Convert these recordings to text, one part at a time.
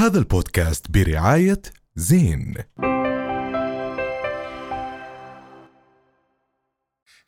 هذا البودكاست برعاية زين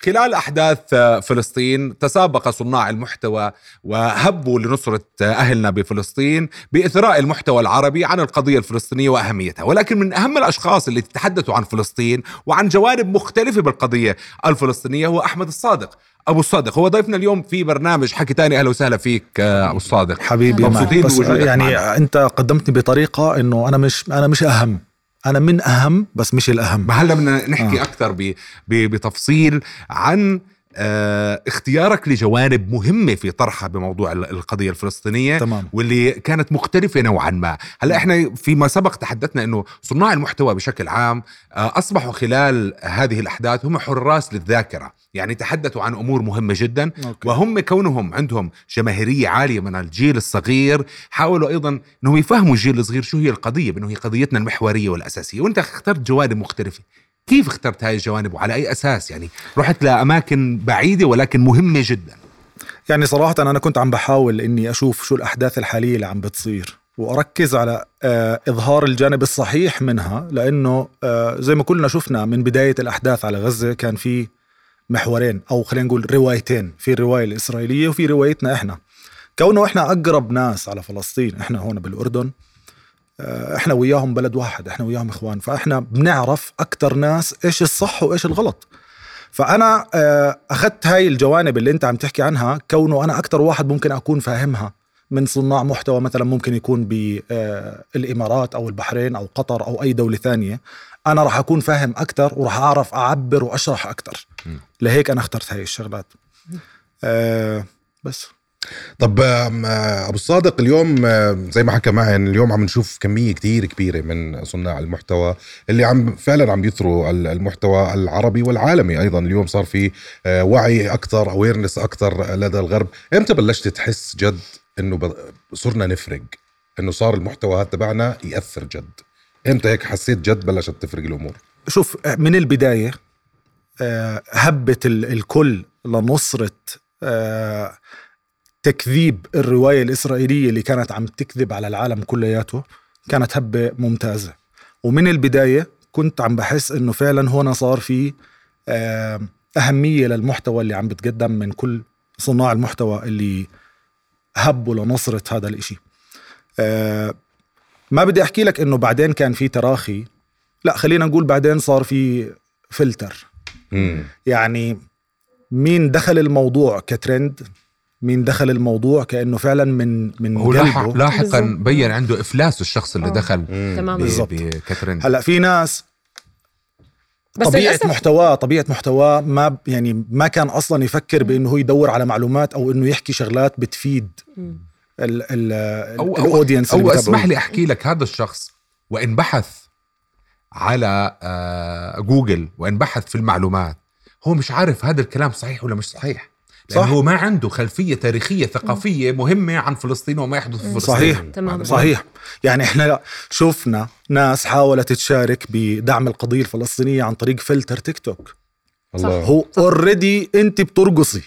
خلال أحداث فلسطين تسابق صناع المحتوى وهبوا لنصرة أهلنا بفلسطين بإثراء المحتوى العربي عن القضية الفلسطينية وأهميتها، ولكن من أهم الأشخاص اللي تحدثوا عن فلسطين وعن جوانب مختلفة بالقضية الفلسطينية هو أحمد الصادق. أبو الصادق هو ضيفنا اليوم في برنامج حكي تاني أهلا وسهلا فيك أبو الصادق. حبيبي مبسوطين بس بوجودك. يعني معنا. أنت قدمتني بطريقة إنه أنا مش أنا مش أهم. أنا من أهم بس مش الأهم. ما هلا بدنا نحكي آه. آه. أكثر ب- ب- بتفصيل عن آه اختيارك لجوانب مهمة في طرحها بموضوع ال- القضية الفلسطينية تمام. واللي كانت مختلفة نوعا ما. هلأ إحنا فيما سبق تحدثنا إنه صناع المحتوى بشكل عام آه، أصبحوا خلال هذه الأحداث هم حراس للذاكرة. يعني تحدثوا عن أمور مهمة جدا. أوكي. وهم كونهم عندهم جماهيرية عالية من الجيل الصغير حاولوا أيضا إنهم يفهموا الجيل الصغير شو هي القضية بأنه هي قضيتنا المحورية والأساسية. وأنت اخترت جوانب مختلفة. كيف اخترت هاي الجوانب؟ وعلى أي أساس؟ يعني رحت لأماكن بعيدة ولكن مهمة جدا. يعني صراحة أنا كنت عم بحاول إني أشوف شو الأحداث الحالية اللي عم بتصير. وأركز على آه إظهار الجانب الصحيح منها لأنه آه زي ما كلنا شفنا من بداية الأحداث على غزة كان في محورين أو خلينا نقول روايتين في الروايه الإسرائيلية وفي روايتنا إحنا. كونه إحنا أقرب ناس على فلسطين إحنا هون بالأردن آه، إحنا وياهم بلد واحد إحنا وياهم إخوان. فإحنا بنعرف أكثر ناس إيش الصح وإيش الغلط. فأنا آه، أخذت هاي الجوانب اللي أنت عم تحكي عنها كونه أنا أكثر واحد ممكن أكون فاهمها. من صناع محتوى مثلا ممكن يكون بالامارات أو البحرين أو قطر أو أي دولة ثانية. أنا راح أكون فاهم أكثر وراح أعرف أعبر وأشرح أكثر. لهيك أنا اخترت هاي الشغلات. آه بس. طب آه، أبو الصادق اليوم زي ما حكى معي إن اليوم عم نشوف كمية كتير كبيرة من صناع المحتوى اللي عم فعلا عم يثروا ال- المحتوى العربي والعالمي أيضا. اليوم صار في آه، وعي أكثر اويرنس أكثر لدى الغرب. إمتى بلشت تحس جد إنه صرنا نفرق؟ إنه صار المحتوى هذا تبعنا يأثر جد؟ إمتى هيك حسيت جد بلشت تفرق الأمور؟ شوف من البداية آه، هبت ال- الكل لنصرة آه، تكذيب الرواية الإسرائيلية اللي كانت عم تكذب على العالم كلياته كانت هبة ممتازة. ومن البداية كنت عم بحس إنه فعلا هنا صار في آه، أهمية للمحتوى اللي عم بتقدم من كل صناع المحتوى اللي هبوا لنصرة هذا الإشي. آه، ما بدي أحكي لك إنه بعدين كان في تراخي لا خلينا نقول بعدين صار في فلتر امم يعني مين دخل الموضوع كترند مين دخل الموضوع كأنه فعلا من من هو لاحق قلبه لاحقا. بين عنده إفلاس الشخص اللي آه. دخل بالضبط. هلأ في ناس بس طبيعة للأسف محتواه طبيعة محتواه ما يعني ما كان أصلا يفكر بإنه هو يدور على معلومات أو إنه يحكي شغلات بتفيد مم. ال ال أو أو, ال audience اللي أو بيتابعوه. اسمح لي أحكي لك هذا الشخص وإن بحث على آه جوجل وإن بحث في المعلومات هو مش عارف هذا الكلام صحيح ولا مش صحيح لأنه صح. هو ما عنده خلفية تاريخية ثقافية مهمة عن فلسطين وما يحدث في فلسطين صحيح. تماما. صحيح يعني إحنا شفنا ناس حاولت تشارك بدعم القضية الفلسطينية عن طريق فلتر تيك توك الله هو already أنت بترقصي.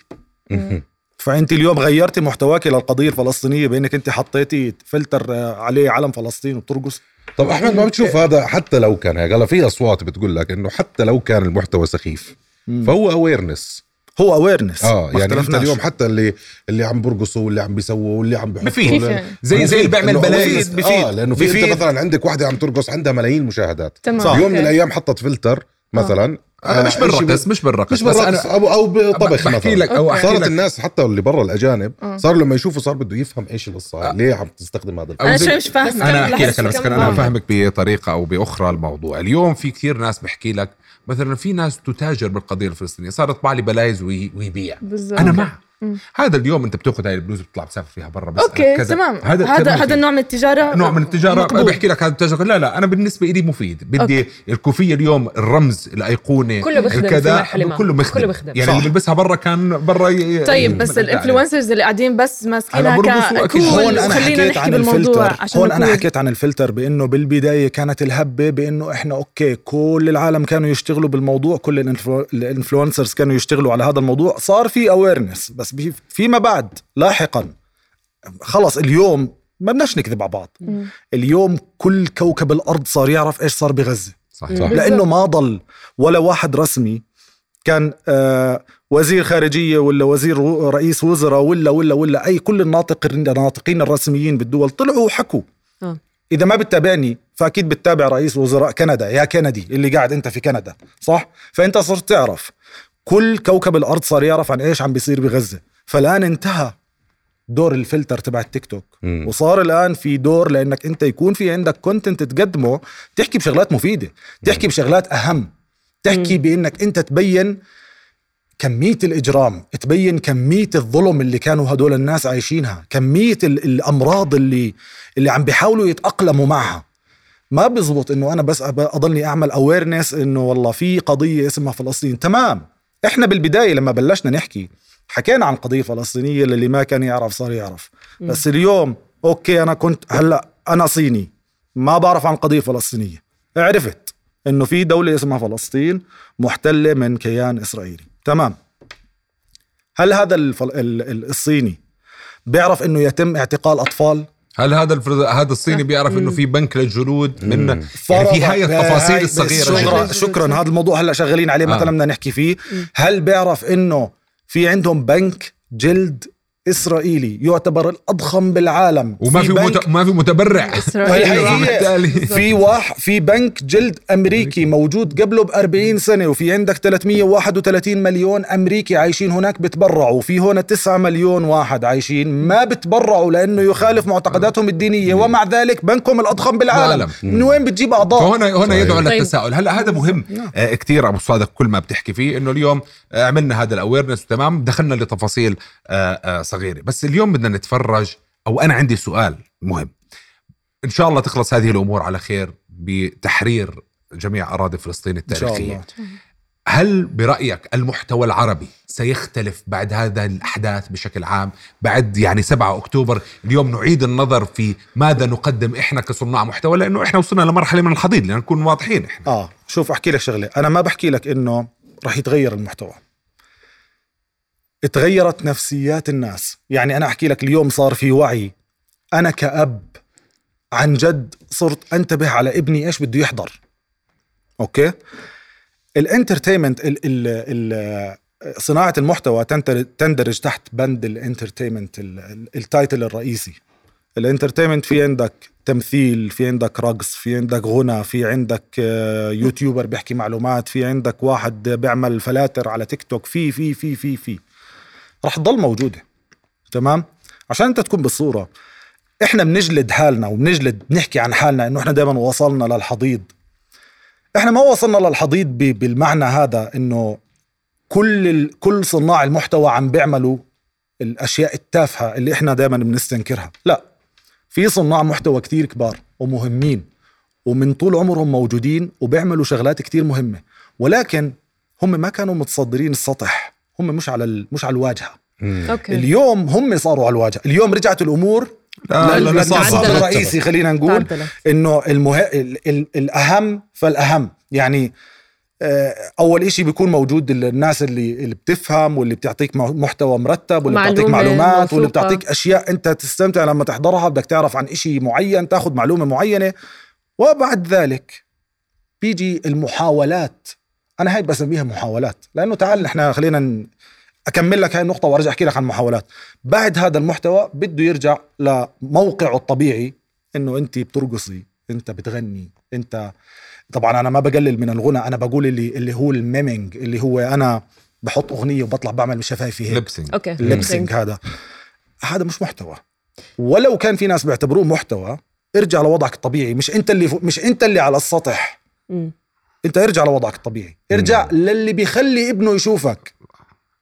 فأنت اليوم غيرتي محتواك للقضيه الفلسطينية بأنك أنت حطيتي فلتر آه، عليه علم فلسطين وبترقص طب أحمد ما بتشوف هذا حتى لو كان هيك هلا في أصوات بتقول لك إنه حتى لو كان المحتوى سخيف فهو awareness هو awareness آه يعني أنت اليوم حتى اللي اللي عم برقصوا واللي عم بيسووا واللي عم بيحطوا بفيد. زي زي اللي بيعمل بلايز. بفيد. آه لأنه في أنت. مثلا عندك واحدة عم ترقص عندها ملايين مشاهدات تمام صح. يوم من. الأيام حطت فلتر مثلا. أنا مش آه، بالرقص شيء مش بالرقص مش بس بالرقص أنا أو أو بطبخ مثلا. لك. احكي صارت لك الناس حتى اللي برا الأجانب آه. صاروا لما يشوفوا صار بده يفهم إيش القصة ليه عم تستخدم هذا أو أنا مش فاهمة. أنا أحكي لك أنا بس أنا آه. أفهمك بطريقة أو بأخرى الموضوع. اليوم في كثير ناس بحكي لك مثلا في ناس تتاجر بالقضية الفلسطينية صار يطبع لي بلايز وي- ويبيع. بالضبط أنا مع هذا اليوم انت بتاخذ هاي البلوزه بتطلع بتسافر فيها برا بس okay كذا. تمام هذا هذا هذا. النوع من التجارة نوع من التجارة مقبول. بحكي لك هذا التجارة لا لا أنا بالنسبة لي مفيد بدي okay. الكوفية اليوم الرمز الأيقونة كله بخدم الكذا. كله بخدم كله بخدم. يعني صح. اللي بيلبسها برا كان برا ي- طيب بس ال influencers اللي قاعدين بس ماسكينها وخلينا حكيت نحكي عن بالموضوع الفلتر عشان هون أنا حكيت عن الفلتر بإنه بالبداية كانت الهبة بإنه إحنا okay كل العالم كانوا يشتغلوا بالموضوع كل ال influ- ال influencers كانوا يشتغلوا على هذا الموضوع صار في awareness بس فيما بعد لاحقا خلص اليوم ما بدناش نكذب على بعض مم. اليوم كل كوكب الأرض صار يعرف إيش صار بغزة صح. صح. لأنه ما ضل ولا واحد رسمي كان آه وزير خارجية ولا وزير رئيس وزراء ولا ولا ولا أي كل الناطق الناطقين الرسميين بالدول طلعوا وحكوا آه. إذا ما بتتابعني فأكيد بتتابع رئيس وزراء كندا يا كندي اللي قاعد أنت في كندا صح فأنت صرت تعرف كل كوكب الأرض صار يعرف عن إيش عم بيصير بغزة. فالآن انتهى دور الفلتر تبع التيك توك. مم. وصار الآن في دور لأنك أنت يكون في عندك content تقدمه تحكي بشغلات مفيدة تحكي بشغلات أهم تحكي بأنك أنت تبين كمية الإجرام تبين كمية الظلم اللي كانوا هدول الناس عايشينها كمية ال- الأمراض اللي اللي عم بيحاولوا يتأقلموا معها. ما بزبط إنه أنا بس أب- أضلني أعمل awareness إنه والله في قضية اسمها فلسطين. تمام. إحنا بالبداية لما بلشنا نحكي حكينا عن قضية فلسطينية للي ما كان يعرف صار يعرف. بس اليوم أوكي أنا كنت هلأ أنا صيني ما بعرف عن قضية فلسطينية. عرفت إنه في دولة اسمها فلسطين محتلة من كيان إسرائيلي. تمام. هل هذا الفل... ال- ال- الصيني بيعرف إنه يتم اعتقال أطفال؟ هل هذا الفرد... هذا الصيني بيعرف إنه في بنك للجلود من يعني في هاي فرض- التفاصيل هاي- الصغيرة شكرا. شكرا. هذا الموضوع هلأ شغالين عليه آه. مثلا بدنا نحكي فيه. هل بيعرف إنه في عندهم بنك جلد إسرائيلي يعتبر الأضخم بالعالم وما في بنك مت... ما في متبرع. بالتالي. في واحد في بنك جلد أمريكي موجود قبله ب 40 سنة وفي عندك 331 مليون أمريكي عايشين هناك بتبرعوا. وفي هون 9 مليون واحد عايشين ما بتبرعوا لأنه يخالف معتقداتهم الدينية. ومع ذلك بنكم الأضخم بالعالم. بالعالم. من وين بتجيب أعضاء؟ فهنا هنا يدعو طيب. للتساؤل هلا هذا مهم؟ آه كثير أبو صادق كل ما بتحكي فيه إنه اليوم آه عملنا هذا الأويرنس تمام؟ دخلنا لتفاصيل آه آه صغيرة. بس اليوم بدنا نتفرج أو أنا عندي سؤال مهم. إن شاء الله تخلص هذه الأمور على خير بتحرير جميع أراضي فلسطين إن شاء التاريخية. الله هل برأيك المحتوى العربي سيختلف بعد هذا الأحداث بشكل عام؟ بعد يعني 7 أكتوبر اليوم نعيد النظر في ماذا نقدم إحنا كصناع محتوى؟ لأنه إحنا وصلنا لمرحلة من الحضيض لنكون واضحين إحنا. آه شوف أحكي لك شغلة. أنا ما بحكي لك إنه رح يتغير المحتوى. تغيرت نفسيات الناس. يعني أنا أحكي لك اليوم صار في وعي. أنا كأب عن جد صرت أنتبه على ابني إيش بده يحضر. okay؟ ال entertainment ال ال ال صناعة المحتوى تندرج- تحت بند ال entertainment ال- ال- ال title الرئيسي. ال entertainment في عندك تمثيل في عندك رقص في عندك غنى في عندك آه، YouTuber بيحكي معلومات في عندك واحد بيعمل فلاتر على تيك توك في في في في في. رح تضل موجودة تمام؟ عشان انت تكون بالصورة إحنا بنجلد حالنا وبنجلد بنحكي عن حالنا انه إحنا دائما وصلنا للحضيض. إحنا ما وصلنا للحضيض بالمعنى هذا انه كل ال... كل صناع المحتوى عم بيعملوا الأشياء التافهة اللي إحنا دائما بنستنكرها. لا في صناع محتوى كتير كبار ومهمين ومن طول عمرهم موجودين وبيعملوا شغلات كتير مهمة ولكن هم ما كانوا متصدرين السطح. هم مش على ال... مش على الواجهة. أوكي. اليوم هم صاروا على الواجهة. اليوم رجعت الأمور تعدلت. الرئيسي خلينا نقول تعدلت. إنه المه... ال... ال... الأهم فالأهم. يعني آه، أول إشي بيكون موجود ال- الناس اللي اللي بتفهم واللي بتعطيك محتوى مرتب واللي بتعطيك معلومات واللي موثوقة. بتعطيك أشياء أنت تستمتع لما تحضرها بدك تعرف عن إشي معين تاخذ معلومة معينة. وبعد ذلك بيجي المحاولات. أنا هاي بسميها محاولات. لأنه تعال نحن خلينا أكمل لك هاي النقطة وأرجع أحكي لك عن المحاولات بعد هذا المحتوى بده يرجع لموقعه الطبيعي إنه أنت بترقصي أنت بتغني أنت طبعا أنا ما بقلل من الغنى أنا بقول اللي اللي هو ال miming اللي هو أنا بحط أغنية وبطلع بعمل شفايفي هيك. lip-syncing okay. ال lip-syncing هذا. هذا مش محتوى. ولو كان في ناس بيعتبروه محتوى ارجع لوضعك الطبيعي مش أنت اللي مش أنت اللي على السطح. مم. انت ارجع لوضعك الطبيعي. ارجع للي بيخلي ابنه يشوفك.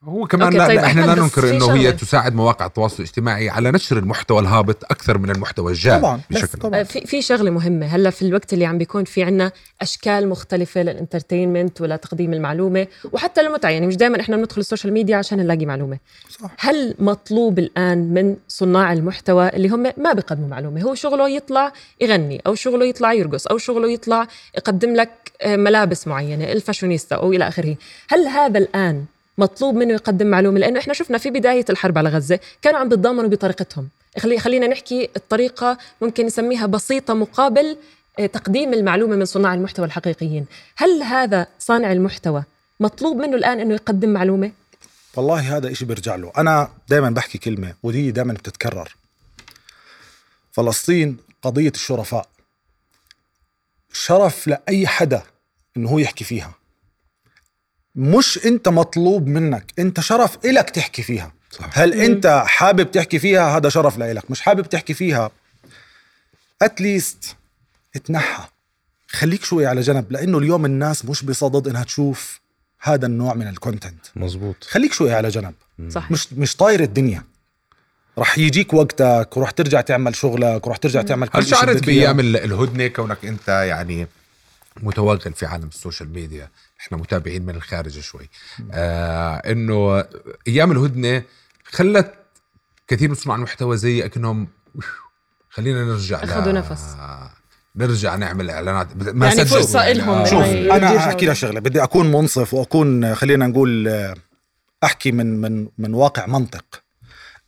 هو كمان okay، لا طيب، إحنا لا ننكر إنه هي. تساعد مواقع التواصل الاجتماعي على نشر المحتوى الهابط أكثر من المحتوى الجاد طبعا بشكل طبعا. آه، في في شغلة مهمة. هلأ في الوقت اللي عم بيكون في عنا أشكال مختلفة لل entertainment ولتقديم المعلومة وحتى المتعه يعني مش دائما إحنا بندخل ال social media عشان نلاقي معلومة. صح. هل مطلوب الآن من صناع المحتوى اللي هم ما بيقدموا معلومة؟ هو شغله يطلع يغني أو شغله يطلع يرقص أو شغله يطلع يقدم لك آه، ملابس معينة الفاشونيستا أو إلى آخره. هل هذا الآن مطلوب منه يقدم معلومة لأنه إحنا شفنا في بداية الحرب على غزة كانوا عم بيتضامنوا بطريقتهم. خلي خلينا نحكي الطريقة ممكن نسميها بسيطة مقابل آه، تقديم المعلومة من صناع المحتوى الحقيقيين. هل هذا صانع المحتوى مطلوب منه الآن إنه يقدم معلومة؟ والله هذا إشي بيرجع له. أنا دائما بحكي كلمة ودي دائما بتتكرر. فلسطين قضية الشرفاء. شرف لأي حدا إنه هو يحكي فيها. مش أنت مطلوب منك أنت شرف إلك تحكي فيها. صح. هل أنت حابب تحكي فيها؟ هذا شرف لإلك. مش حابب تحكي فيها at least اتنحى. خليك شوي على جنب لأنه اليوم الناس مش بصدد إنها تشوف هذا النوع من ال content مزبوط خليك شوي على جنب. صح مش مش طاير الدنيا. رح يجيك وقتك ورح ترجع تعمل شغلك ورح ترجع تعمل كل هل شيء شعرت بدك إياه. بأيام ال- الهدنة كونك أنت يعني متوغل في عالم السوشيال ميديا إحنا متابعين من الخارج شوي آه إنه أيام الهدنة خلت كثير من صناع المحتوى زي أكنهم خلينا نرجع أخذوا نفس. نرجع نعمل إعلانات ما يعني. فرصة إلهم آه. شوف. أنا أحكي لك شغلة بدي أكون منصف وأكون خلينا نقول آه، أحكي من من من واقع منطق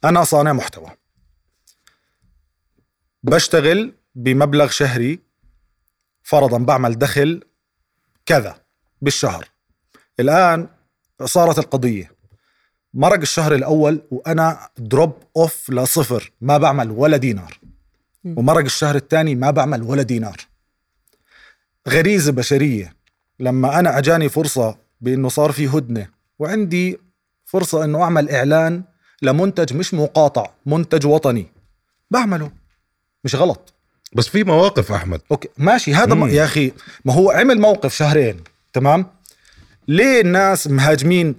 أنا صانع محتوى بشتغل بمبلغ شهري فرضا بعمل دخل كذا بالشهر. الآن صارت القضية. مرق الشهر الأول وأنا drop off لصفر ما بعمل ولا دينار. ومرق الشهر الثاني ما بعمل ولا دينار. غريزة بشرية. لما أنا أجاني فرصة بإنه صار في هدنة وعندي فرصة إنه أعمل إعلان لمنتج مش مقاطع منتج وطني. بعمله. مش غلط. بس في مواقف أحمد. أوكي. ماشي. هذا مم. ما يا أخي ما هو عمل موقف شهرين تمام؟ ليه الناس مهاجمين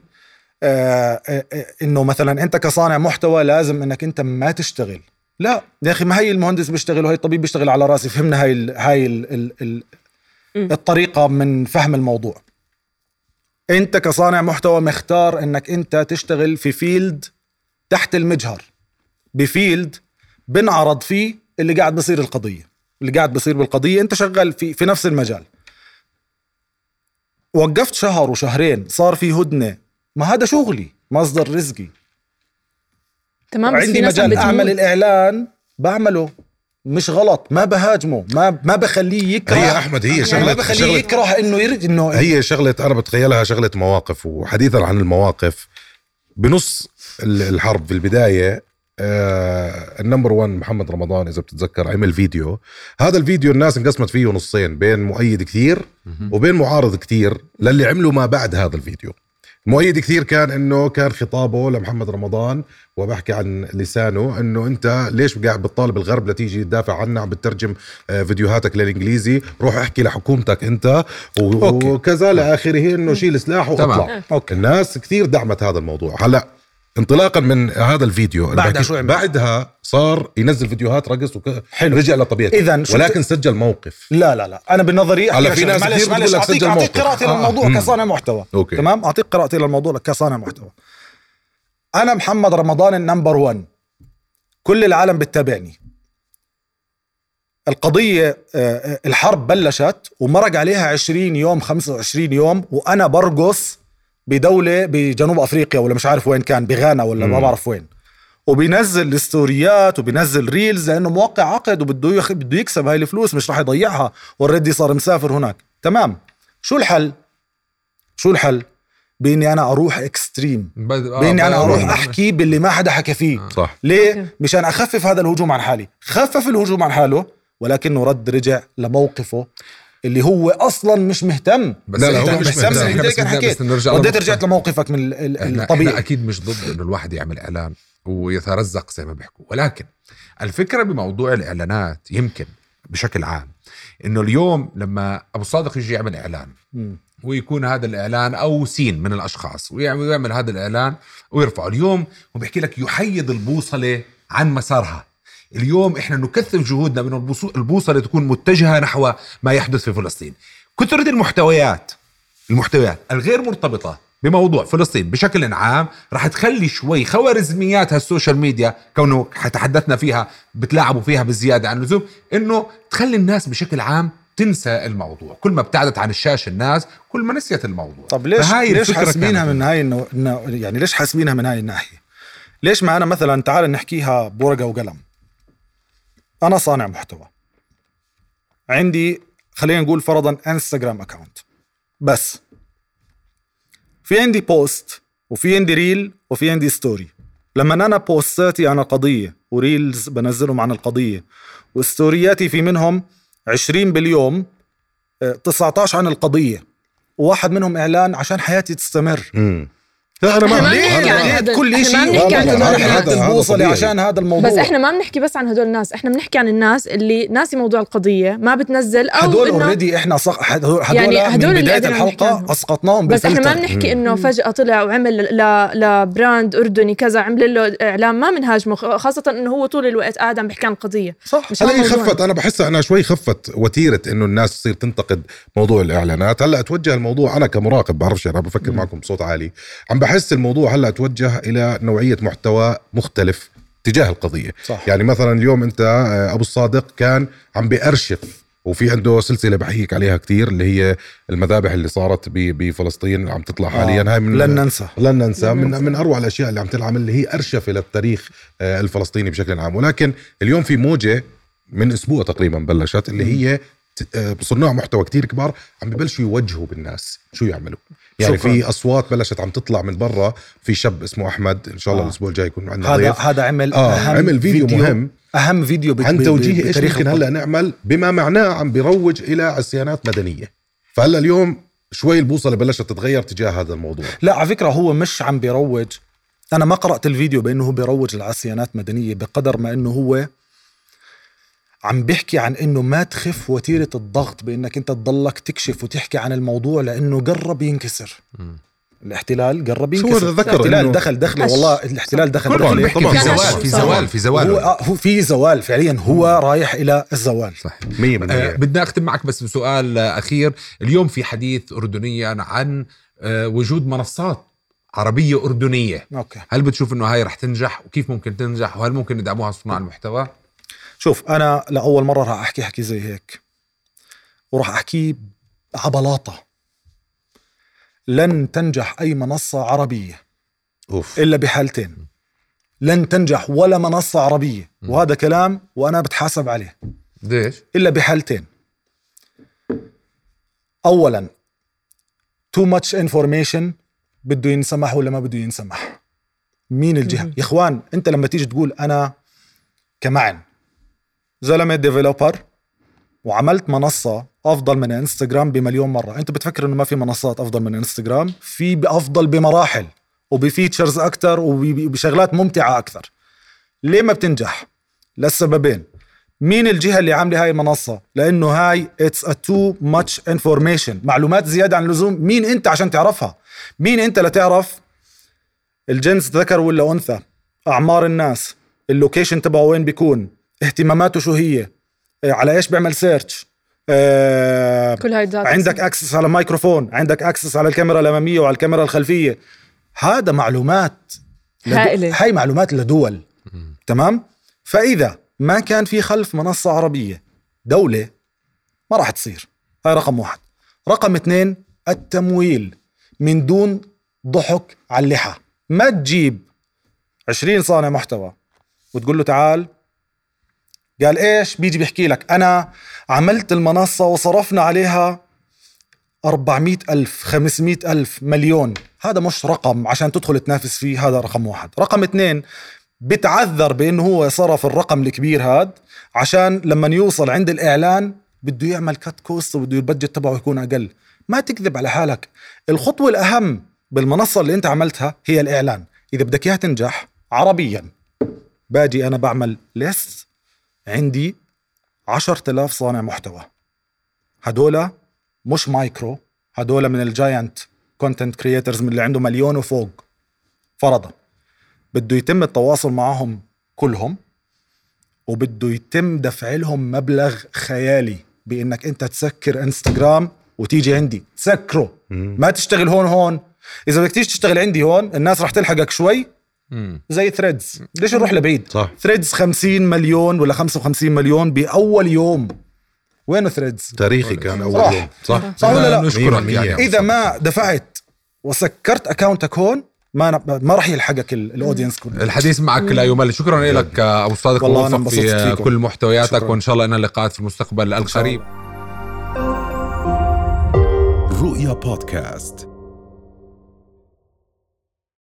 آه آه آه إنه مثلا أنت كصانع محتوى لازم إنك أنت ما تشتغل؟ لا. يا أخي ما هي المهندس بيشتغل وهي الطبيب بيشتغل على رأسي فهمنا هاي ال هاي ال ال ال. الطريقة من فهم الموضوع. أنت كصانع محتوى مختار إنك أنت تشتغل في فيلد تحت المجهر. بفيلد بنعرض فيه اللي قاعد بصير القضية. اللي قاعد بصير بالقضية أنت شغال في في نفس المجال. وقفت شهر وشهرين صار في هدنة. ما هذا شغلي مصدر رزقي. تمام بس عندي مجال أعمل بتموت. الإعلان بعمله. مش غلط ما بهاجمه ما ما بخليه يكره. هي أحمد هي يعني ما شغله بخليه شغله يكره إنه يرد انه هي شغلة أنا بتخيلها شغلة مواقف وحديثا عن المواقف. بنص ال- الحرب في البداية آه النمبر 1 محمد رمضان إذا بتتذكر عمل فيديو هذا الفيديو الناس انقسمت فيه نصين بين مؤيد كثير وبين معارض كثير للي عملوا ما بعد هذا الفيديو مؤيد كثير كان إنه كان خطابه لمحمد رمضان وبحكي عن لسانه إنه أنت ليش قاعد بتطالب الغرب لتيجي تدافع عنا عم بترجم آه، فيديوهاتك للإنجليزي روح احكي لحكومتك أنت. وكذا لآخره إنه شيل سلاح. وأطلع okay. الناس كثير دعمت هذا الموضوع هلأ انطلاقا من هذا الفيديو بعدها شو عمل؟ بعدها صار ينزل فيديوهات رقص وك... حلو. رجع لطبيعته شو ولكن سجل موقف لا لا لا أنا بنظري هلا أحكي في ناس معلش كتير معلش بتقول لك اعطيك سجل أعطيك. قراءتي آه. للموضوع مم. كصانع محتوى okay. تمام أعطيك قراءتي للموضوع كصانع محتوى أنا محمد رمضان ال number 1 كل العالم بتتابعني القضية آه، آه، الحرب بلشت ومرق عليها 20 يوم 25 يوم وأنا برقص بدولة بجنوب أفريقيا ولا مش عارف وين كان بغانا ولا ما. بعرف وين. وبينزل الستوريات وبينزل reels لأنه موقع عقد وبده يخ... بده يكسب هاي الفلوس مش راح يضيعها. والردي صار مسافر هناك. تمام. شو الحل؟ شو الحل؟ بإني أنا أروح extreme بد- آه، بد- أروح أحكي باللي ما حدا حكى فيه. صح. ليه؟ مشان أخفف هذا الهجوم عن حالي، خفف الهجوم عن حاله ولكنه رد رجع لموقفه. اللي هو أصلا مش مهتم بس لا، لا، هو مش بس- مهتم. بس- كان بس- حكيت رديت. رجعت لموقفك من إحنا, الطبيعي أكيد مش ضد إنه الواحد يعمل إعلان ويترزق زي ما بيحكوا ولكن الفكرة بموضوع الإعلانات يمكن بشكل عام إنه اليوم لما أبو صادق يجي يعمل إعلان. ويكون هذا الإعلان أو سين من الأشخاص ويعمل هذا الإعلان ويرفعه اليوم هو بيحكي لك يحيد البوصلة عن مسارها اليوم إحنا نكثف جهودنا من البوصلة تكون متجهة نحو ما يحدث في فلسطين كثرة المحتويات المحتويات الغير مرتبطة بموضوع فلسطين بشكل عام راح تخلي شوي خوارزميات هالسوشيال ميديا كونه تحدثنا فيها بتلاعبوا فيها بزياده عن اللزوم إنه تخلي الناس بشكل عام تنسى الموضوع كل ما ابتعدت عن الشاشة الناس كل ما نسيت الموضوع طب ليش ليش حاسبينها. من هاي إنه يعني ليش حاسبينها من هاي الناحية؟ ليش ما أنا مثلا تعال نحكيها بورقة وقلم أنا صانع محتوى. عندي خلينا نقول فرضا انستغرام account بس. في عندي post وفي عندي reel وفي عندي story لما أنا post اتي عن القضية و reels بنزلهم عن القضية و story اتي في منهم 20 باليوم آه، 19 عن القضية. وواحد منهم إعلان عشان حياتي تستمر. مم. لا أنا إحنا ما ليه هذا- كل شيء ما بنحكي عن هدول هذا الناس. هذا البوصله. عشان هذا الموضوع. بس إحنا ما بنحكي بس عن هدول الناس. إحنا بنحكي عن الناس اللي ناسي موضوع القضية ما بتنزل أو هدول already إحنا صح هدول يعني يعني هدول من اللي بدايه الحلقة. أسقطناهم بس إحنا ما بنحكي إنه فجأة طلع وعمل ل... لبراند أردني كذا عمل له إعلان ما بنهاجمه خاصة إنه هو طول الوقت قاعد عم بيحكي عن القضية. صح. مش هلا. خفت. أنا بحسها انها شوي خفت وتيرة إنه الناس تصير تنتقد موضوع الإعلانات. هلأ أتوجه الموضوع أنا كمراقب بعرفش أنا بفكر معكم بصوت عالي. عم بحس الموضوع هلا توجه إلى نوعية محتوى مختلف تجاه القضية. صح. يعني مثلا اليوم أنت آه، أبو الصادق كان عم بيأرشف وفي عنده سلسلة بحكيك عليها كتير اللي هي المذابح اللي صارت بفلسطين عم تطلع حاليا. هاي من لن ننسى. لن ننسى. من من أروع الأشياء اللي عم تنعمل اللي هي ارشفه للتاريخ آه، الفلسطيني بشكل عام. ولكن اليوم في موجة من أسبوع تقريبا بلشت اللي هي آه، صناع محتوى كتير كبار عم ببلشوا يوجهوا بالناس شو يعملوا. يعني شكراً. في أصوات بلشت عم تطلع من برا. في شاب اسمه أحمد إن شاء الله آه. الأسبوع الجاي يكون عندنا هذا ضيف. هذا عمل آه، أهم عمل فيديو مهم. أهم فيديو بت- عن توجيه إيش ممكن هلأ نعمل؟ بما معناه عم بيروج إلى عصيانات مدنية. فهلأ اليوم شوي البوصلة بلشت تتغير تجاه هذا الموضوع. لا على فكرة هو مش عم بيروج. أنا ما قرأت الفيديو بأنه هو بيروج لعصيانات مدنية بقدر ما أنه هو عم بيحكي عن إنه ما تخف وتيرة الضغط بإنك أنت تضلك تكشف وتحكي عن الموضوع لأنه قرب ينكسر. الاحتلال قرب شو ينكسر. ذكر الاحتلال دخل دخل. والله الاحتلال دخل طبعاً، دخل طبعاً. في زوال في؟ زوال في زوال. هو آه، هو في زوال فعليا. هو رايح إلى الزوال. صحيح. 100% آه، بدنا أختم معك بس بسؤال آه، أخير. اليوم في حديث اردنيا عن آه، وجود منصات عربية أردنية. أوكي. هل بتشوف إنه هاي رح تنجح؟ وكيف ممكن تنجح؟ وهل ممكن يدعموها صناع المحتوى؟ شوف أنا لاول مرة راح أحكي حكي زي هيك وراح احكيه عبلاطه لن تنجح أي منصة عربية أوف. إلا بحالتين. لن تنجح ولا منصة عربية. وهذا كلام وأنا بتحاسب عليه. ليش؟ إلا بحالتين. اولا too much information بده ينسمح ولا ما بده ينسمح؟ مين الجهة؟ يا إخوان أنت لما تيجي تقول أنا كمعن زلمة developer وعملت منصة أفضل من انستغرام بمليون مرة. أنت بتفكر إنه ما في منصات أفضل من انستغرام في أفضل بمراحل وب features أكثر وبشغلات ممتعة أكثر ليه ما بتنجح؟ للسببين. مين الجهة اللي عاملة هاي المنصة؟ لأنه هاي it's a too much information معلومات زيادة عن اللزوم. مين أنت عشان تعرفها؟ مين أنت لتعرف الجنس ذكر ولا أنثى؟ أعمار الناس. ال location تبعه وين بيكون؟ اهتماماته شو هي؟ آه، على إيش بيعمل search آه كل هاي ال data عندك access على مايكروفون عندك access على الكاميرا الأمامية وعلى الكاميرا الخلفية. هذا معلومات لدو- هائلة. هاي معلومات لدول. تمام؟ فإذا ما كان في خلف منصة عربية دولة ما راح تصير. هاي رقم واحد. رقم اثنين التمويل من دون ضحك على اللحى. ما تجيب 20 صانع محتوى وتقول له تعال قال إيش؟ بيجي بيحكي لك أنا عملت المنصة وصرفنا عليها 400 ألف 500 ألف مليون. هذا مش رقم عشان تدخل تنافس فيه هذا رقم واحد. رقم اثنين بتعذر بأنه هو صرف الرقم الكبير هذا عشان لما يوصل عند الإعلان بده يعمل cut cost وبده ال budget تبعه يكون أقل. ما تكذب على حالك. الخطوة الأهم بالمنصة اللي أنت عملتها هي الإعلان. إذا بدك إياها تنجح عربيا. باجي أنا بعمل list عندي 10000 صانع محتوى. هدول مش مايكرو هدول من ال giant content creators من اللي عنده مليون وفوق. فرضا بده يتم التواصل معهم كلهم وبده يتم دفع لهم مبلغ خيالي بإنك أنت تسكر انستغرام وتيجي عندي. تسكره ما تشتغل هون هون. إذا بدك تيجي تشتغل عندي هون الناس رح تلحقك شوي. زي ثريدز ليش نروح لبعيد؟ صح. ثريدز 50 مليون ولا 55 مليون بأول يوم. وينه ثريدز تاريخي كان أول صح. يوم. صح. صح ولا لا؟ نشكرك يعني. إذا ما دفعت وسكرت اكاونتك هون ما ما راح يلحقك ال- ال audience كله الحديث معك لا يمل. شكرا لك ابو صادق والله أنا وموفق انبسطت في. كل محتوياتك شكراً. وإن شاء الله لنا لقاءات في المستقبل القريب. رؤيا بودكاست.